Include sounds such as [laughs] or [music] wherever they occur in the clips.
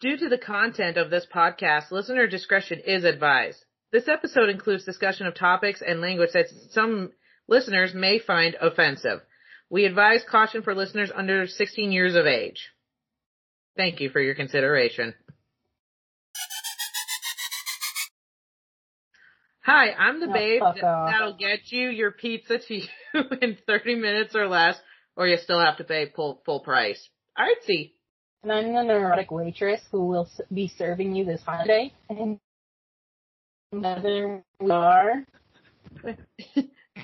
Due to the content of this podcast, listener discretion is advised. This episode includes discussion of topics and language that some listeners may find offensive. We advise caution for listeners under 16 years of age. Thank you for your consideration. Hi, I'm the Oh, babe that, that'll get you your pizza to [laughs] you in 30 minutes or less, or you still have to pay full, full price. Artsy. And I'm the neurotic waitress who will be serving you this holiday. And another we are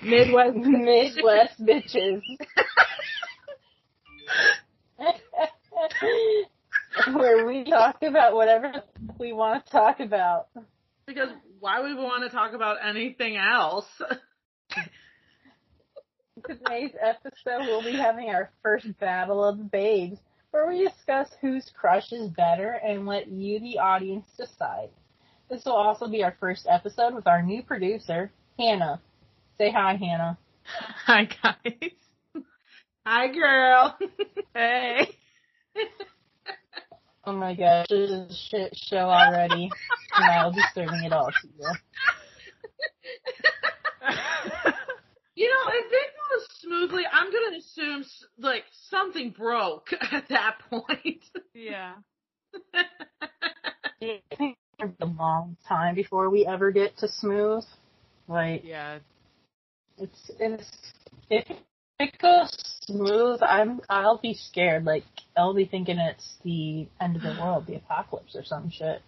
Midwest. [laughs] Midwest bitches. [laughs] Where we talk about whatever we want to talk about. Because why would we want to talk about anything else? [laughs] Today's episode, we'll be having our first battle of the babes, where we discuss whose crush is better and let you, the audience, decide. This will also be our first episode with our new producer, Hannah. Say hi, Hannah. [laughs] Hi guys. Hi girl. [laughs] Hey. Oh my gosh, this is a shit show already, and I'll be serving it all to you. [laughs] you know, if it goes smoothly, I'm gonna assume like something broke [laughs] at that point. Yeah. I think it's a long time before we ever get to smooth. Like, Yeah. It's it's if it goes smooth, I'm I'll be scared. Like I'll be thinking it's the end of the [sighs] world, the apocalypse or some shit.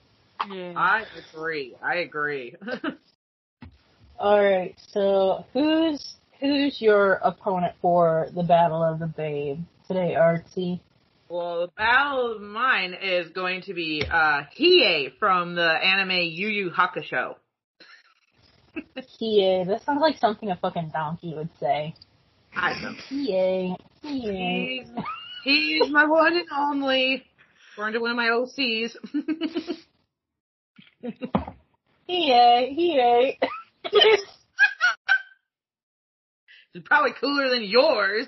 Yeah. I agree. I agree. [laughs] All right, so who's who's your opponent for the Battle of the Babe today, Artsy? well, the battle of mine is going to be uh Hiei from the anime Yu Yu Hakusho. Hiei. That sounds like something a fucking donkey would say. I know. Hiei. Hiei. He's, he's my one and only. Born to one of my OCs. [laughs] Hiei. Hiei. [laughs] It's probably cooler than yours.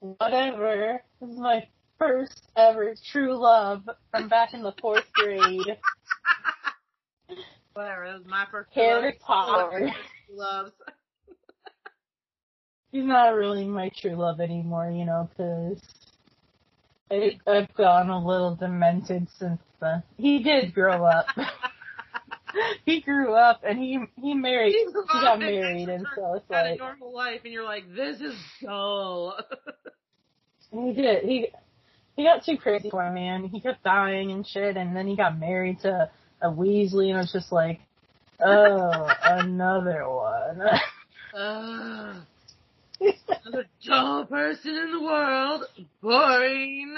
Whatever. This is my first ever true love from back in the fourth grade. [laughs] Whatever, It was my first Harry love. Potter. Loves. [laughs] He's not really my true love anymore, you know, because I've gone a little demented since then. He did grow up. [laughs] [laughs] he grew up and he he married. He He got married, and so it's had a normal life, and you're like, this is dull. And [laughs] he did. He he got too crazy for me, man. He kept dying and shit, and then he got married to a Weasley, and it's just like, oh, [laughs] another one. Ugh. Another dull person in the world. Boring.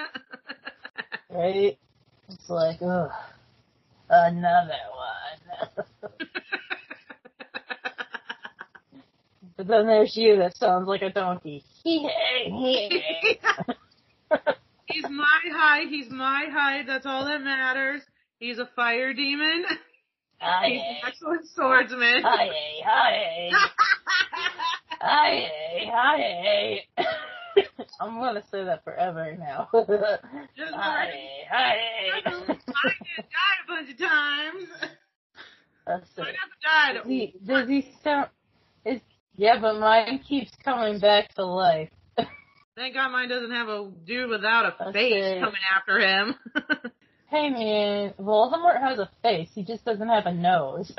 right? It's like, ugh, another one. but then there's you that sounds like a donkey. [laughs] he's my height. He's my height. That's all that matters. He's a fire demon. He's an excellent swordsman. Hi, hi, hi, hi. I'm gonna say that forever now. [laughs] Just Hi, like, hi. I did die a bunch of times. That's I it. never died. Does he, does he sound? Is, yeah, but mine keeps coming back to life. [laughs] Thank God mine doesn't have a dude without a That's face it. coming after him. [laughs] Hey man, Voldemort has a face. He just doesn't have a nose.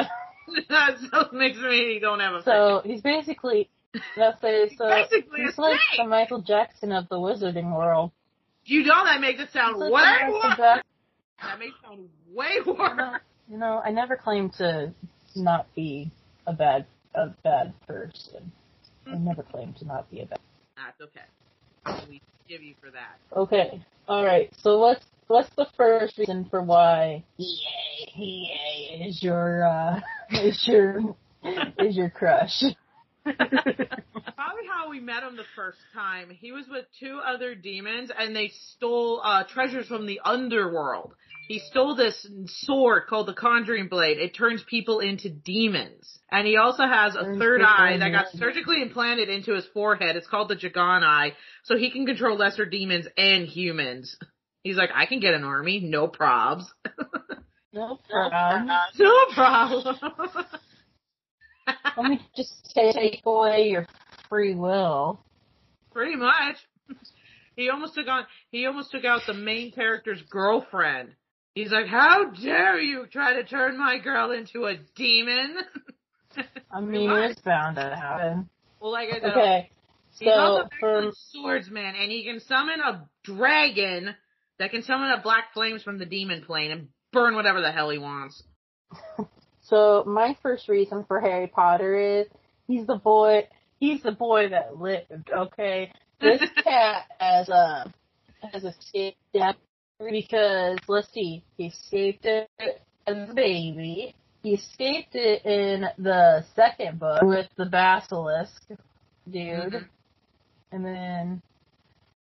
That's what makes me he don't have a face so he's basically that's it. So Basically a he's like snake. the Michael Jackson of the Wizarding world. You know that makes it sound way worse. That makes it sound way You worse. know, you know, I never claimed to not be a bad a bad person. I never claimed to not be a bad. That's okay. We give you for that. Okay, all right. So what's what's the first reason for why EA EA is your uh, [laughs] is your is your crush? [laughs] Probably how we met him the first time. He was with two other demons and they stole uh, treasures from the underworld. He stole this sword called the Conjuring Blade. It turns people into demons. And he also has a third eye that got surgically implanted into his forehead. It's called the Jagan Eye. So he can control lesser demons and humans. He's like, I can get an army, no probs. [laughs] No problem. no problem. [laughs] Let me just take away your free will. Pretty much. He almost took on, he almost took out the main character's girlfriend. He's like, how dare you try to turn my girl into a demon? [laughs] I mean, it's bound to happen. well, like I said, Okay, he's also so an for swordsman, and he can summon a dragon that can summon a black flames from the demon plane and burn whatever the hell he wants. [laughs] so my first reason for Harry Potter is he's the boy. He's the boy that lived. Okay, this [laughs] cat has a has escaped death because let's see, he escaped it as a baby. He escaped it in the second book with the basilisk dude, Mhm. and then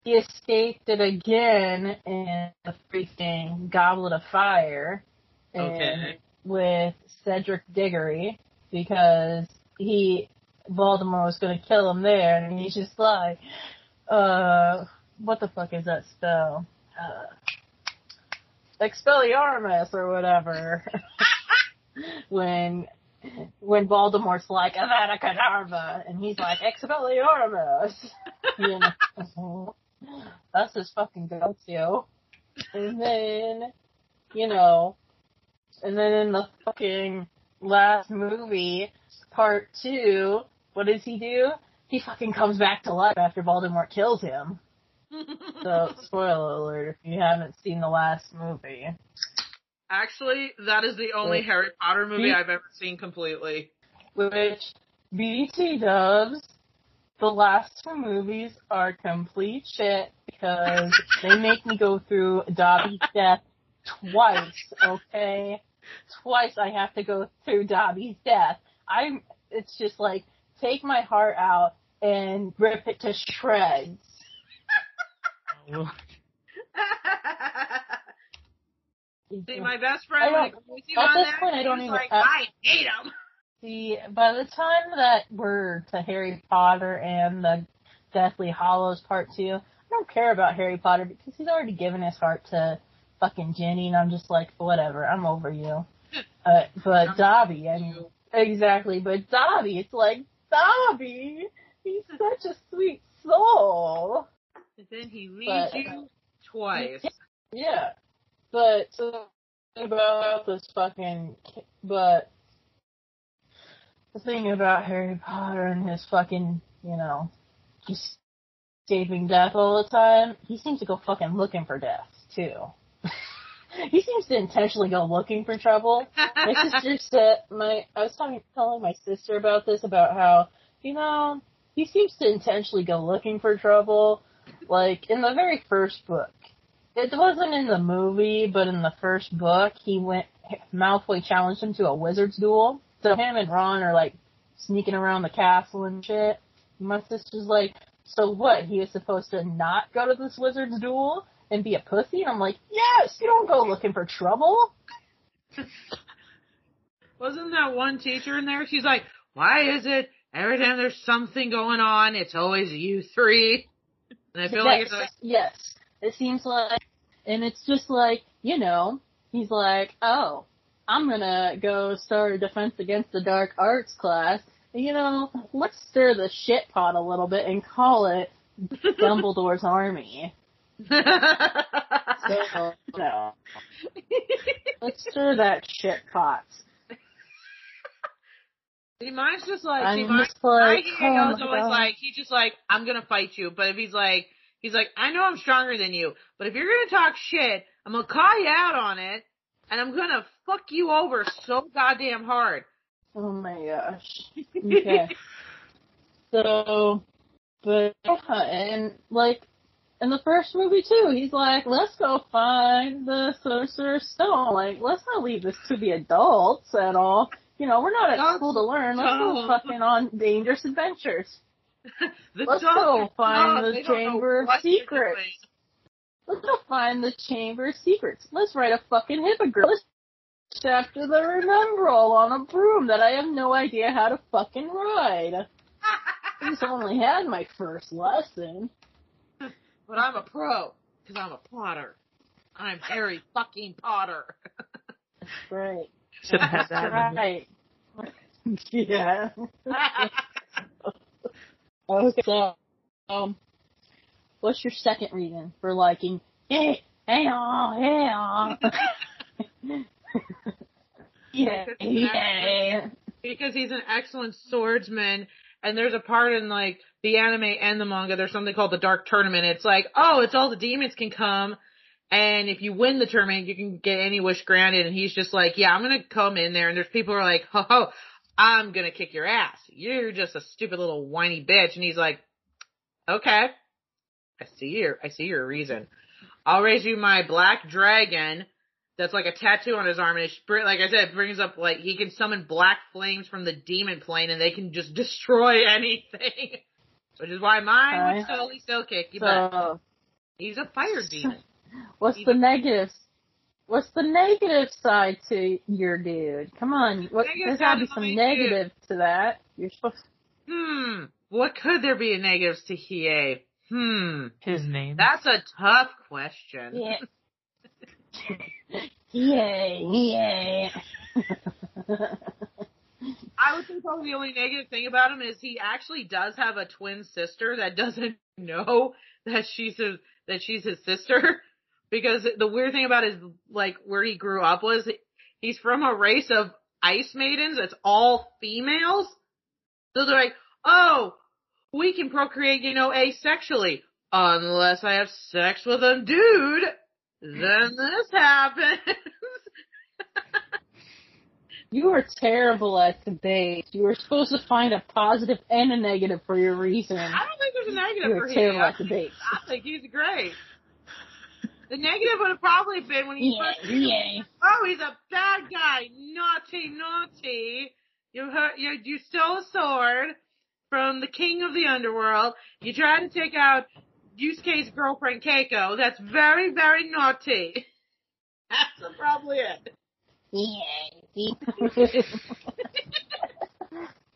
he escaped it again in the freaking Goblet of Fire. and Okay. With Cedric Diggory because he Voldemort was gonna kill him there, and he's just like, uh, what the fuck is that spell? Uh, Expelliarmus or whatever. [laughs] when when Voldemort's like Avada Kedavra, and he's like Expelliarmus. [laughs] you know, that's his fucking go-to. And then, you know, and then in the fucking last movie, part two, what does he do? He fucking comes back to life after Voldemort kills him. [laughs] So, spoiler alert if you haven't seen the last movie. Actually, that is the only. Harry Potter movie Be- I've ever seen completely. Which, BT dubs, the last two movies are complete shit because they make me go through Dobby's death twice, okay? Twice I have to go through Dobby's death. I'm, it's just like, take my heart out and rip it to shreds. [laughs] See, my best friend, when don't- it goes you at this point, I don't even- like, I- I hate him. See, by the time that we're to Harry Potter and the Deathly Hallows Part 2, I don't care about Harry Potter because he's already given his heart to fucking Ginny, and I'm just like, whatever, I'm over you. [laughs] Uh, but Dobby, I mean, exactly, but Dobby, it's like, Dobby! He's [laughs] such a sweet soul! And then he leaves But- you twice. Yeah. But, so, about this fucking, but, the thing about Harry Potter and his fucking, you know, just escaping death all the time, he seems to go fucking looking for death, too. [laughs] he seems to intentionally go looking for trouble. My [laughs] sister said, my, I was talking, telling my sister about this, about how, you know, he seems to intentionally go looking for trouble. Like, in the very first book, it wasn't in the movie, but in the first book, he went, Malfoy challenged him to a wizard's duel. So him and Ron are like sneaking around the castle and shit. My sister's like, so what? He is supposed to not go to this wizard's duel and be a pussy? And I'm like, yes, you don't go looking for trouble. [laughs] Wasn't that one teacher in there? She's like, why is it every time there's something going on, it's always you three? And I feel like it's like, yes. It seems like, and it's just like, you know, he's like, oh, I'm gonna go start a defense against the dark arts class. You know, let's stir the shit pot a little bit and call it [laughs] Dumbledore's army. So, no. Let's stir that shit pot. see, mine's just like, see, I'm mine, just like, my oh always like, he's just like, I'm gonna fight you, but if he's like, he's like, I know I'm stronger than you, but if you're gonna talk shit, I'm gonna call you out on it, and I'm gonna fuck you over so goddamn hard. Oh my gosh. [laughs] Okay. So, but, yeah, and like, in the first movie too, he's like, let's go find the Sorcerer's Stone. Like, let's not leave this to the adults at all. You know, we're not at school to learn. Let's go fucking on dangerous adventures. [laughs] Let's go find the Chamber of Secrets. Let's go find the Chamber of Secrets. Let's write a fucking hippogriff. Let's chapter the Remembrall on a broom that I have no idea how to fucking ride. [laughs] I just only had my first lesson. But I'm a pro because I'm a Potter. I'm Harry fucking Potter. That's great. [laughs] Should have had That's that. right. [laughs] yeah. [laughs] Okay, so, um, what's your second reason for liking, hey, hey, oh, hey, oh. yeah, yeah. because he's an excellent swordsman and there's a part in like the anime and the manga there's something called the dark tournament. It's like oh it's all the demons can come and if you win the tournament you can get any wish granted. And he's just like yeah i'm gonna come in there. And there's people are like ho ho i'm gonna kick your ass. You're just a stupid little whiny bitch. And he's like okay i see your i see your reason. I'll raise you my black dragon that's like a tattoo on his arm, and it, like I said, it brings up like he can summon black flames from the demon plane, and they can just destroy [laughs] anything. Which is why mine would Okay. totally still kick you, but So, he's a fire demon. [laughs] what's the negative? What's the negative side to your dude? Come on, what, there's gotta be some my negative to that. You're supposed To... Hmm, what could there be a negatives to Hiei? Hmm, His name. that's a tough question. Yeah. [laughs] [laughs] Yay, yay. [laughs] I would say probably the only negative thing about him is he actually does have a twin sister that doesn't [laughs] know that she's his, that she's his sister. Because the weird thing about his, like, where he grew up was he's from a race of ice maidens. It's all females. So they're like, oh, we can procreate, you know, asexually. Unless I have sex with a dude, then this happens. [laughs] You are terrible at debate. You were supposed to find a positive and a negative for your reason. I don't think there's a negative You for him. terrible at debate. I think he's great. The negative would have probably been when he Yeah, first. yeah. Oh, he's a bad guy. Naughty, naughty. You hurt. You you stole a sword from the king of the underworld. You tried to take out Yusuke's girlfriend Keiko. That's very, very naughty. [laughs] That's probably it. Yeah.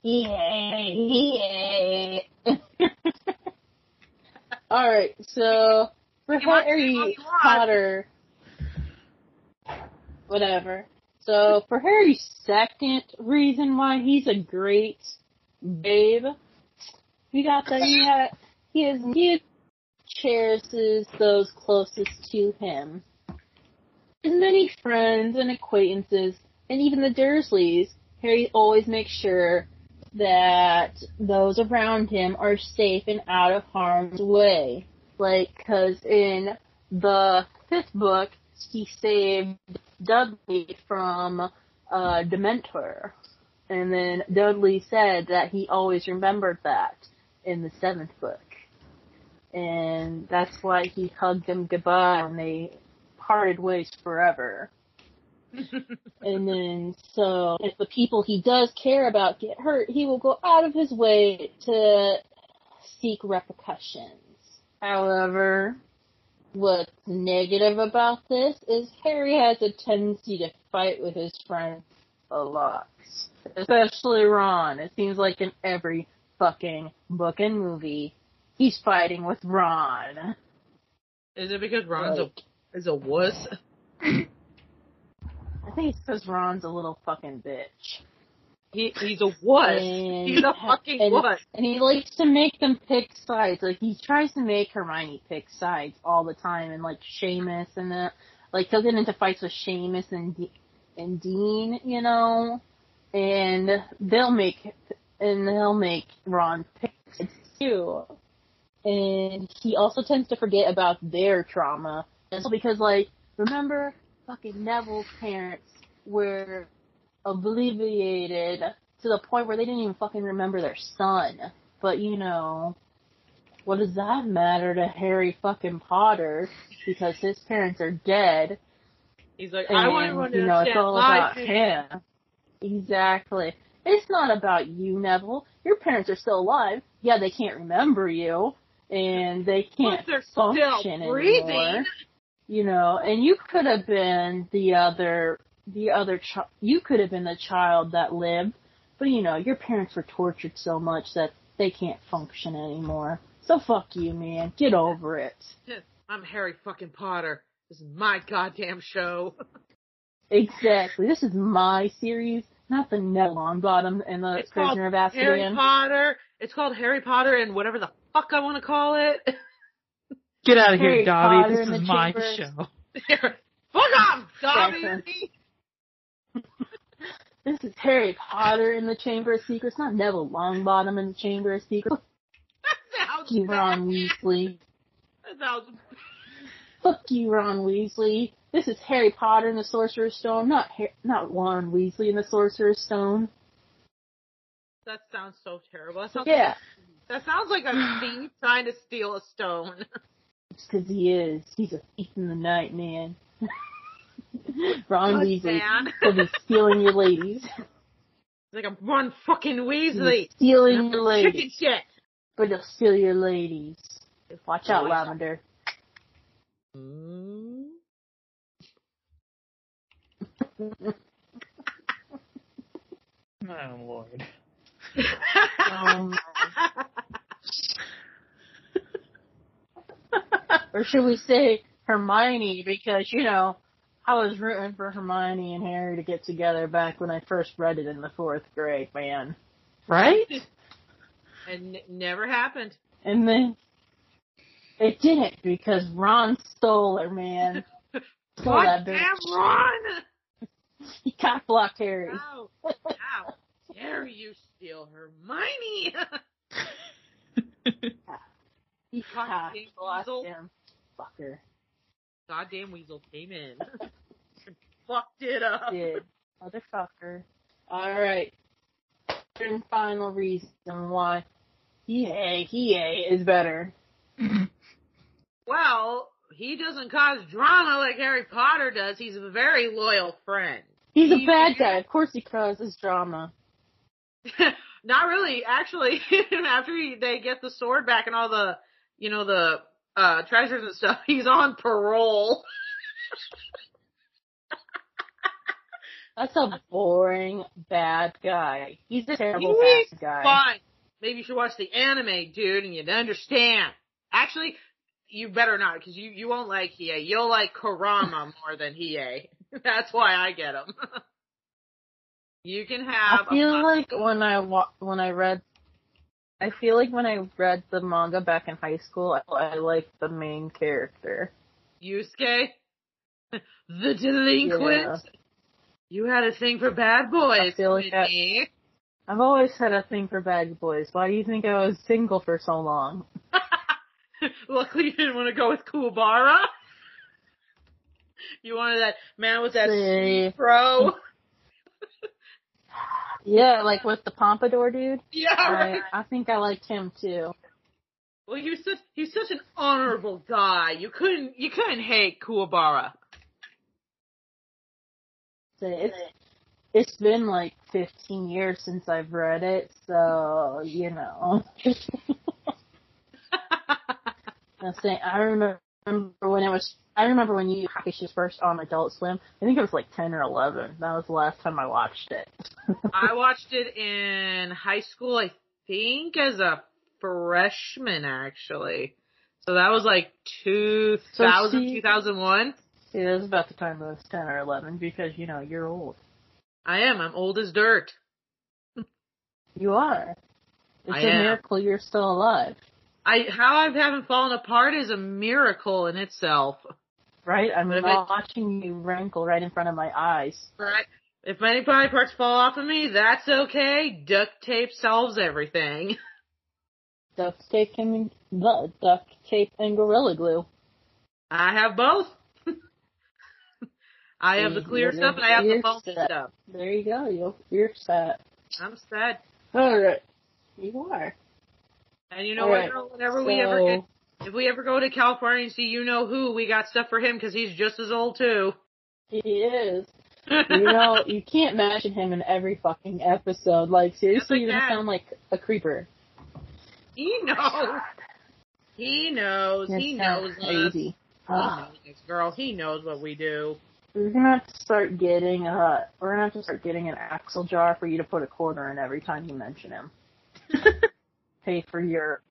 yeah, yeah. Alright, so for You Harry say what you want. Potter, whatever. So for Harry's second reason why he's a great babe, we got that he had, he has, he cherishes those closest to him. His many friends and acquaintances, and even the Dursleys, Harry always makes sure that those around him are safe and out of harm's way. Like, cause in the fifth book, he saved Dudley from uh, Dementor. And then Dudley said that he always remembered that in the seventh book. And that's why he hugged them goodbye and they parted ways forever. [laughs] And then, so, if the people he does care about get hurt, he will go out of his way to seek repercussions. However, what's negative about this is Harry has a tendency to fight with his friends a lot. Especially Ron. It seems like in every fucking book and movie, he's fighting with Ron. Is it because Ron's Like, a is a wuss? [laughs] I think it's because Ron's a little fucking bitch. He he's a wuss. And- He's a fucking and- wuss. And he likes to make them pick sides. Like he tries to make Hermione pick sides all the time, and like Seamus and the like he'll get into fights with Seamus and De- and Dean, you know, and they'll make and they'll make Ron pick sides too. And he also tends to forget about their trauma, and so because like remember fucking Neville's parents were obliviated to the point where they didn't even fucking remember their son. But you know, what does that matter to Harry fucking Potter? Because his parents are dead, He's like, and I want everyone to you know it's all about him. Exactly. It's not about you, Neville. Your parents are still alive. Yeah, they can't remember you, and they can't function breathing. anymore. You know, and you could have been the other, the other child. You could have been the child that lived, but you know, your parents were tortured so much that they can't function anymore. So fuck you, man. Get over it. I'm Harry fucking Potter. This is my goddamn show. [laughs] Exactly. This is my series, not the Neville Longbottom and the It's Prisoner of Harry Potter. It's called Harry Potter and whatever the fuck I want to call it. [laughs] Get out of Harry here, Dobby. Potter This is my Chambers. show. [laughs] fuck off, Dobby. [laughs] This is Harry Potter in the Chamber of Secrets, not Neville Longbottom in the Chamber of Secrets. that sounds Fuck you, Ron Weasley. That sounds. Fuck you, Ron Weasley. This is Harry Potter and the Sorcerer's Stone, not Har- not Ron Weasley and the Sorcerer's Stone. That sounds so terrible. That sounds, Yeah, that sounds like a [sighs] thief trying to steal a stone. it's because he is. He's a thief in the night, man. [laughs] Ron Good Weasley, man. [laughs] because he's stealing your ladies. Like a one fucking He's Weasley. stealing your ladies. Chicken ladies. shit. But he'll steal your ladies. Watch out, Watch. Lavender. Mm. [laughs] Oh lord. Um, or should we say Hermione? Because, you know, I was rooting for Hermione and Harry to get together back when I first read it in the fourth grade, man. Right? and n- never happened. And then it didn't because Ron stole her, man. [laughs] Stole What that bitch. damn Ron? [laughs] He cock blocked Harry. How? How dare you steal Hermione? [laughs] He God cock blocked him. Fucker. Goddamn weasel came in. [laughs] Fucked it up. did. Motherfucker. Alright. And final reason why EA, EA is better. [laughs] Well, he doesn't cause drama like Harry Potter does. He's a very loyal friend. He's a bad guy. Of course he causes drama. [laughs] Not really. Actually, after he, they get the sword back and all the, you know, the uh treasures and stuff, [laughs] he's on parole. That's a boring bad guy. He's a terrible He's bad guy. Fine. Maybe you should watch the anime, dude, and you'd understand. Actually, you better not, because you, you won't like Hiei. You'll like Kurama [laughs] more than Hiei. [laughs] That's why I get him. you can have. I feel like when I wa- when I read, I feel like when I read the manga back in high school, I, I liked the main character. Yusuke, the delinquent. You had a thing for bad boys, I feel like that. I've always had a thing for bad boys. Why do you think I was single for so long? [laughs] Luckily, you didn't want to go with Kuwabara. You wanted that man with that See. Yeah, like with the pompadour dude. Yeah, I right. I think I liked him too. Well, he's such he's such an honorable guy. You couldn't you couldn't hate Kuwabara. It's it's been like 15 years since I've read it, so you know. [laughs] I'm saying I remember when it was. I remember when Yu Yu Hakusho was first on Adult Swim. I think it was like 10 or 11. That was the last time I watched it. [laughs] I watched it in high school, I think, as a freshman, actually. So that was like 2000, So see- 2001. it was about the time I was 10 or 11 because you know you're old. I am. I'm old as dirt. You are. It's I a am. miracle you're still alive, I how I haven't fallen apart is a miracle in itself. right? I'm But if not watching you wrinkle right in front of my eyes. Right. If any body parts fall off of me, that's okay. Duct tape solves everything. [laughs] Duct tape and the duct tape and gorilla glue. I have both. [laughs] I have the clear stuff and I have the foam stuff. There you go. You're, you're set. I'm sad. All right. You are. And you know what? right. girl? Whenever we ever get, if we ever go to California and see you know who, we got stuff for him because he's just as old too. He is. [laughs] You know, you can't mention him in every fucking episode. Like, seriously, you're gonna sound like a creeper. he knows. He knows. He knows us. crazy. He Ugh. knows girl. He knows what we do. We're gonna have to start getting uh we're gonna have to start getting an axle jar for you to put a quarter in every time you mention him. [laughs] Pay for your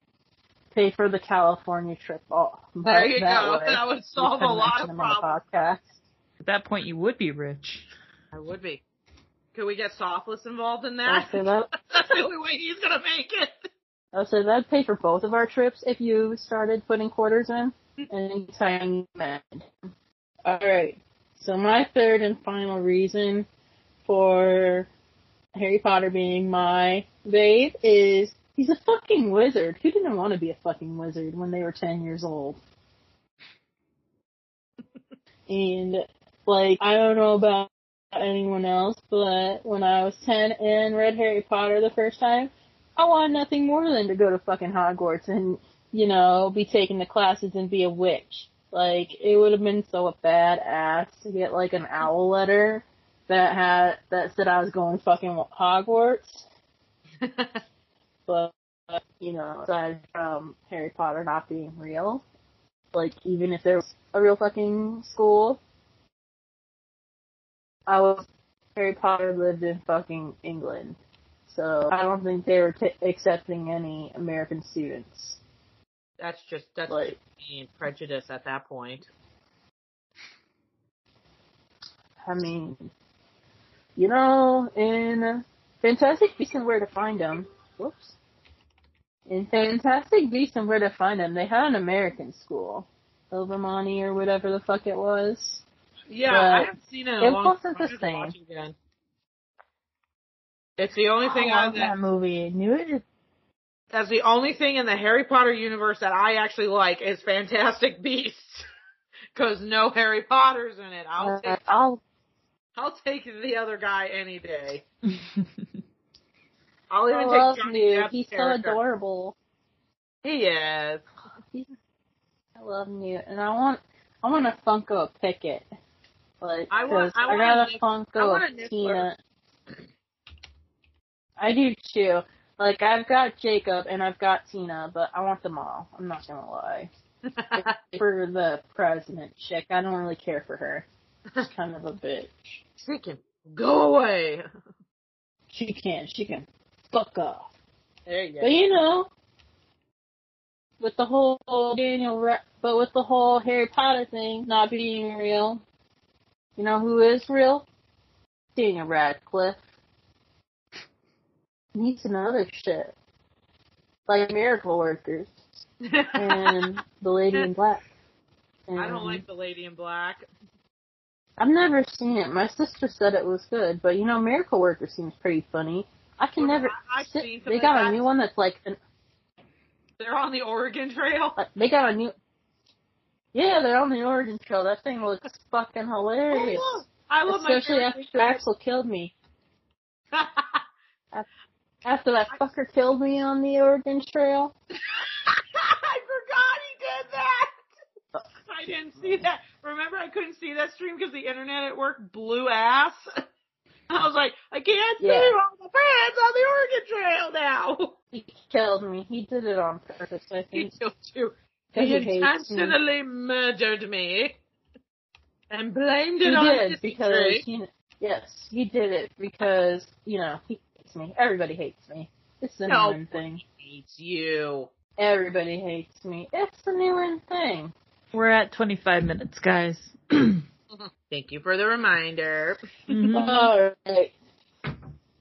pay for the California trip. Oh, There you that go. way. That would solve a lot of them on the problems. At that point, you would be rich. I would be. Could we get Softless involved in I'll that? say that. [laughs] That's the only way he's gonna make it. I'll say that'd pay for both of our trips if you started putting quarters in. Mm-hmm. Anytime you met. Alright. So my third and final reason for Harry Potter being my babe is he's a fucking wizard. Who didn't want to be a fucking wizard when they were 10 years old? [laughs] and, like, I don't know about anyone else, but when I was 10 and read Harry Potter the first time, I wanted nothing more than to go to fucking Hogwarts and, you know, be taken to classes and be a witch. Like, it would have been so badass to get like an owl letter that had, that said I was going fucking Hogwarts. [laughs] But, you know, aside from Harry Potter not being real, like, even if there was a real fucking school, I was, Harry Potter lived in fucking England. So I don't think they were t- accepting any American students. That's just that's Like, being prejudice at that point. I mean, you know, in Fantastic Beasts and Where to Find Them, whoops. In Fantastic Beasts and Where to Find Them, they had an American school. Ilvermorny or whatever the fuck it was. Yeah, But I haven't seen it in a it long wasn't the I have to watch same. It's the only thing I love that movie. I knew it. that's the only thing in the Harry Potter universe that I actually like is Fantastic [laughs] Beasts. Cause no Harry Potter's in it. I'll Uh, take I'll I'll take the other guy any day. [laughs] I'll even I take love Johnny Newt. Depp's He's so adorable. He is. He's, I love Newt, and I want I want a Funko Pickett. Like, I want- I I, want got a a Funko I want a Tina. I do too. Like, I've got Jacob and I've got Tina, but I want them all. I'm not gonna lie. [laughs] For the president chick, I don't really care for her. She's kind of a bitch. She can go away. She can, she can fuck off. There you go. But you know, with the whole Daniel, but with the whole Harry Potter thing not being real, you know who is real? Daniel Radcliffe. He's another shit. Like Miracle Workers and [laughs] The Lady in Black. And I don't like the Lady in Black. I've never seen it. My sister said it was good, but you know, Miracle Worker seems pretty funny. I can never. I- sit- they got a new one that's like an They're on the Oregon Trail. Uh, They got a new. Yeah, they're on the Oregon Trail. That thing looks fucking hilarious. I love Especially my after Axel killed me. [laughs] After that fucker killed me on the Oregon Trail. [laughs] I forgot he did that. I didn't see that. Remember, I couldn't see that stream because the internet at work blew ass. [laughs] [laughs] I was like, I can't see all the fans on the Oregon Trail now. [laughs] He killed me. He did it on purpose, I think. He killed you. He he hates me. intentionally murdered me and blamed He it on did history. because you know, yes, he did it because you know he hates me. Everybody hates me. It's the No. new thing. hates you. Everybody hates me. It's the new thing. We're at 25 minutes, guys. [clears throat] Thank you for the reminder. [laughs] Mhm. Alright.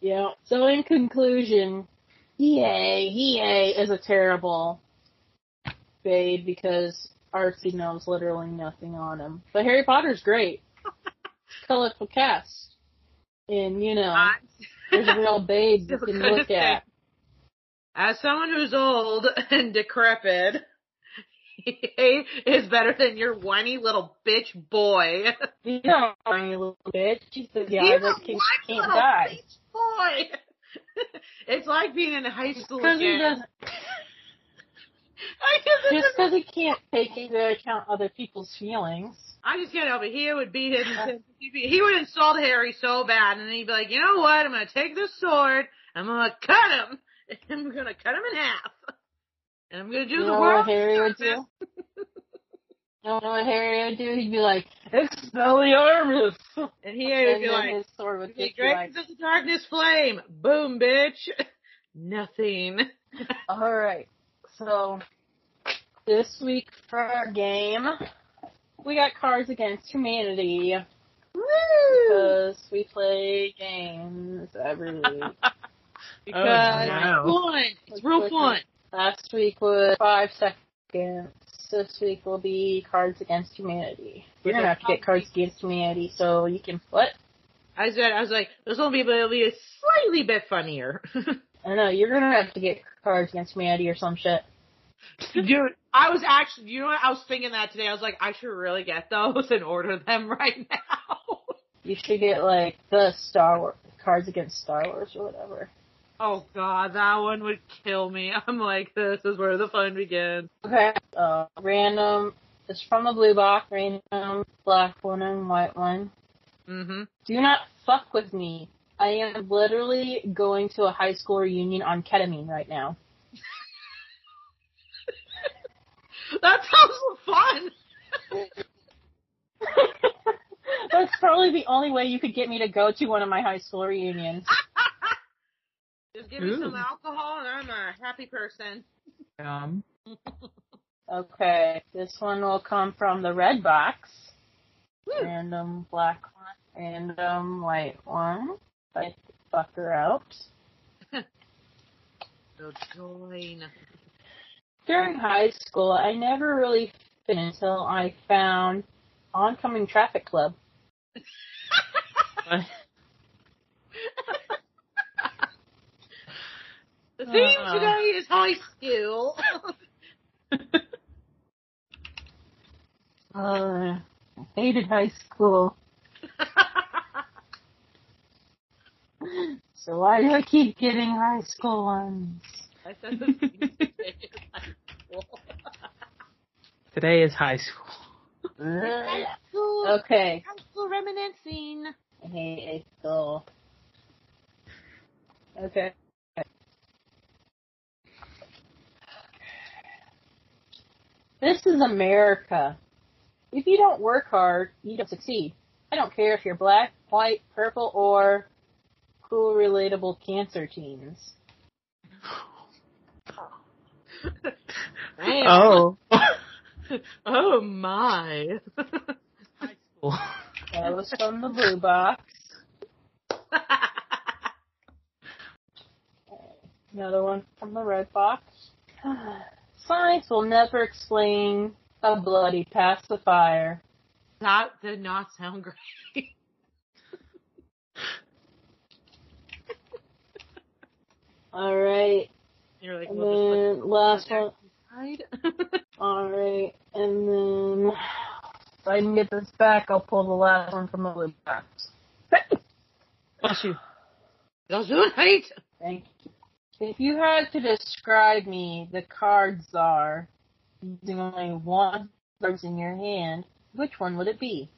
Yeah. So in conclusion, EA, EA is a terrible babe because Artsy knows literally nothing on him. But Harry Potter's great. [laughs] Colorful cast. And, you know, there's a real babe [laughs] you can gonna look at. As someone who's old and decrepit, he is better than your whiny little bitch boy. You know, tiny little bitch. She's says, yeah, that can, whiny can't little die. bitch boy. [laughs] it's like being in high school again. [laughs] I just because he can't take into account other people's feelings. I just can't help it. He would beat him. He would insult Harry so bad, and then he'd be like, "You know what? I'm gonna take this sword. I'm gonna cut him. [laughs] I'm gonna cut him in half, and I'm gonna do You the know world." what Harry would do? You know what Harry would do? He'd be like, Expelliarmus! And he would and be like, his sword would "The get you like, Dragons of the Darkness Flame. Boom, bitch. [laughs] Nothing. [laughs] alright. So, This week for our game, we got Cards Against Humanity. Because we play games every week. [laughs] Because oh, no. it's fun. It's real fun. Last week was five seconds. This week will be Cards Against Humanity. You're gonna have to get Cards Against Humanity so you can what? I said, I was like, this will be, it'll be a slightly bit funnier. [laughs] I know. You're gonna have to get Cards Against Humanity or some shit. Dude, I was actually, you know what? I was thinking that today. I was like, I should really get those and order them [laughs] right now. You should get like the Star Wars Cards Against Star Wars or whatever. Oh god, that one would kill me. [laughs] I'm like, this is where the fun begins. Okay. Uh, random. It's from the blue box. Random black one and white one. Mm-hmm. Do not fuck with me. I am literally going to a high school reunion on ketamine right now. [laughs] That sounds fun. [laughs] That's probably the only way you could get me to go to one of my high school reunions. Just give me some alcohol and I'm a happy person. Um, [laughs] Okay, this one will come from the red box. Random black one, random white one. I fuck her out. [laughs] So join. During high school, I never really fit until I found Oncoming Traffic Club. [laughs] what? The theme Uh. today is high school. [laughs] Uh, I hated high school. [laughs] So why do I keep getting high school ones? I said the theme today is high school. [laughs] Today is high school. High school. Okay. High school reminiscing. I hate high school. Okay. This is America. If you don't work hard, you don't succeed. I don't care if you're black, white, purple, or cool, relatable cancer teens. [laughs] Oh. Oh. [laughs] oh my. high school. That was from the blue box. [laughs] Another one from the red box. [sighs] Science will never explain a bloody pacifier. that did not sound great. [laughs] Alright, You're like, and we'll then last one. aside. [laughs] Alright, and then if I can get this back, I'll pull the last one from the blue box. Bless you. Doing right. Thank you. If you had to describe me, the card czar, using only one cards in your hand, which one would it be?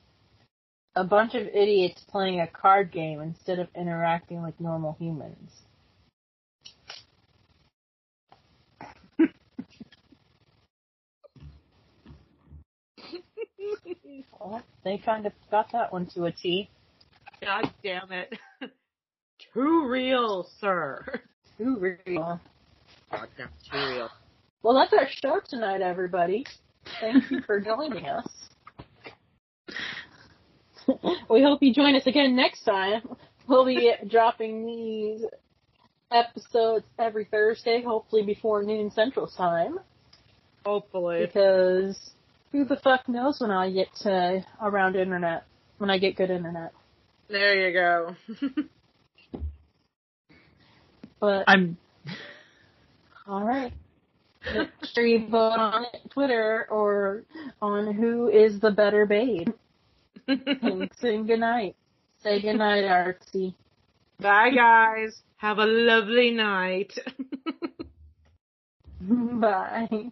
A bunch of idiots playing a card game instead of interacting like normal humans. Well, they kind of got that one to a T. God damn it. [laughs] Too real, sir. Real. That's too real. Well, that's our show tonight, everybody. Thank you for joining us. we hope you join us again next time. We'll be dropping these episodes every Thursday, hopefully before noon Central Time, Hopefully. because who the fuck knows when I get to around internet, when I get good internet. There you go. [laughs] But I'm. all right. Make sure you vote on Twitter or on who is the better babe. And good night. Say good night, Artsy. Bye, guys. Have a lovely night. [laughs] Bye.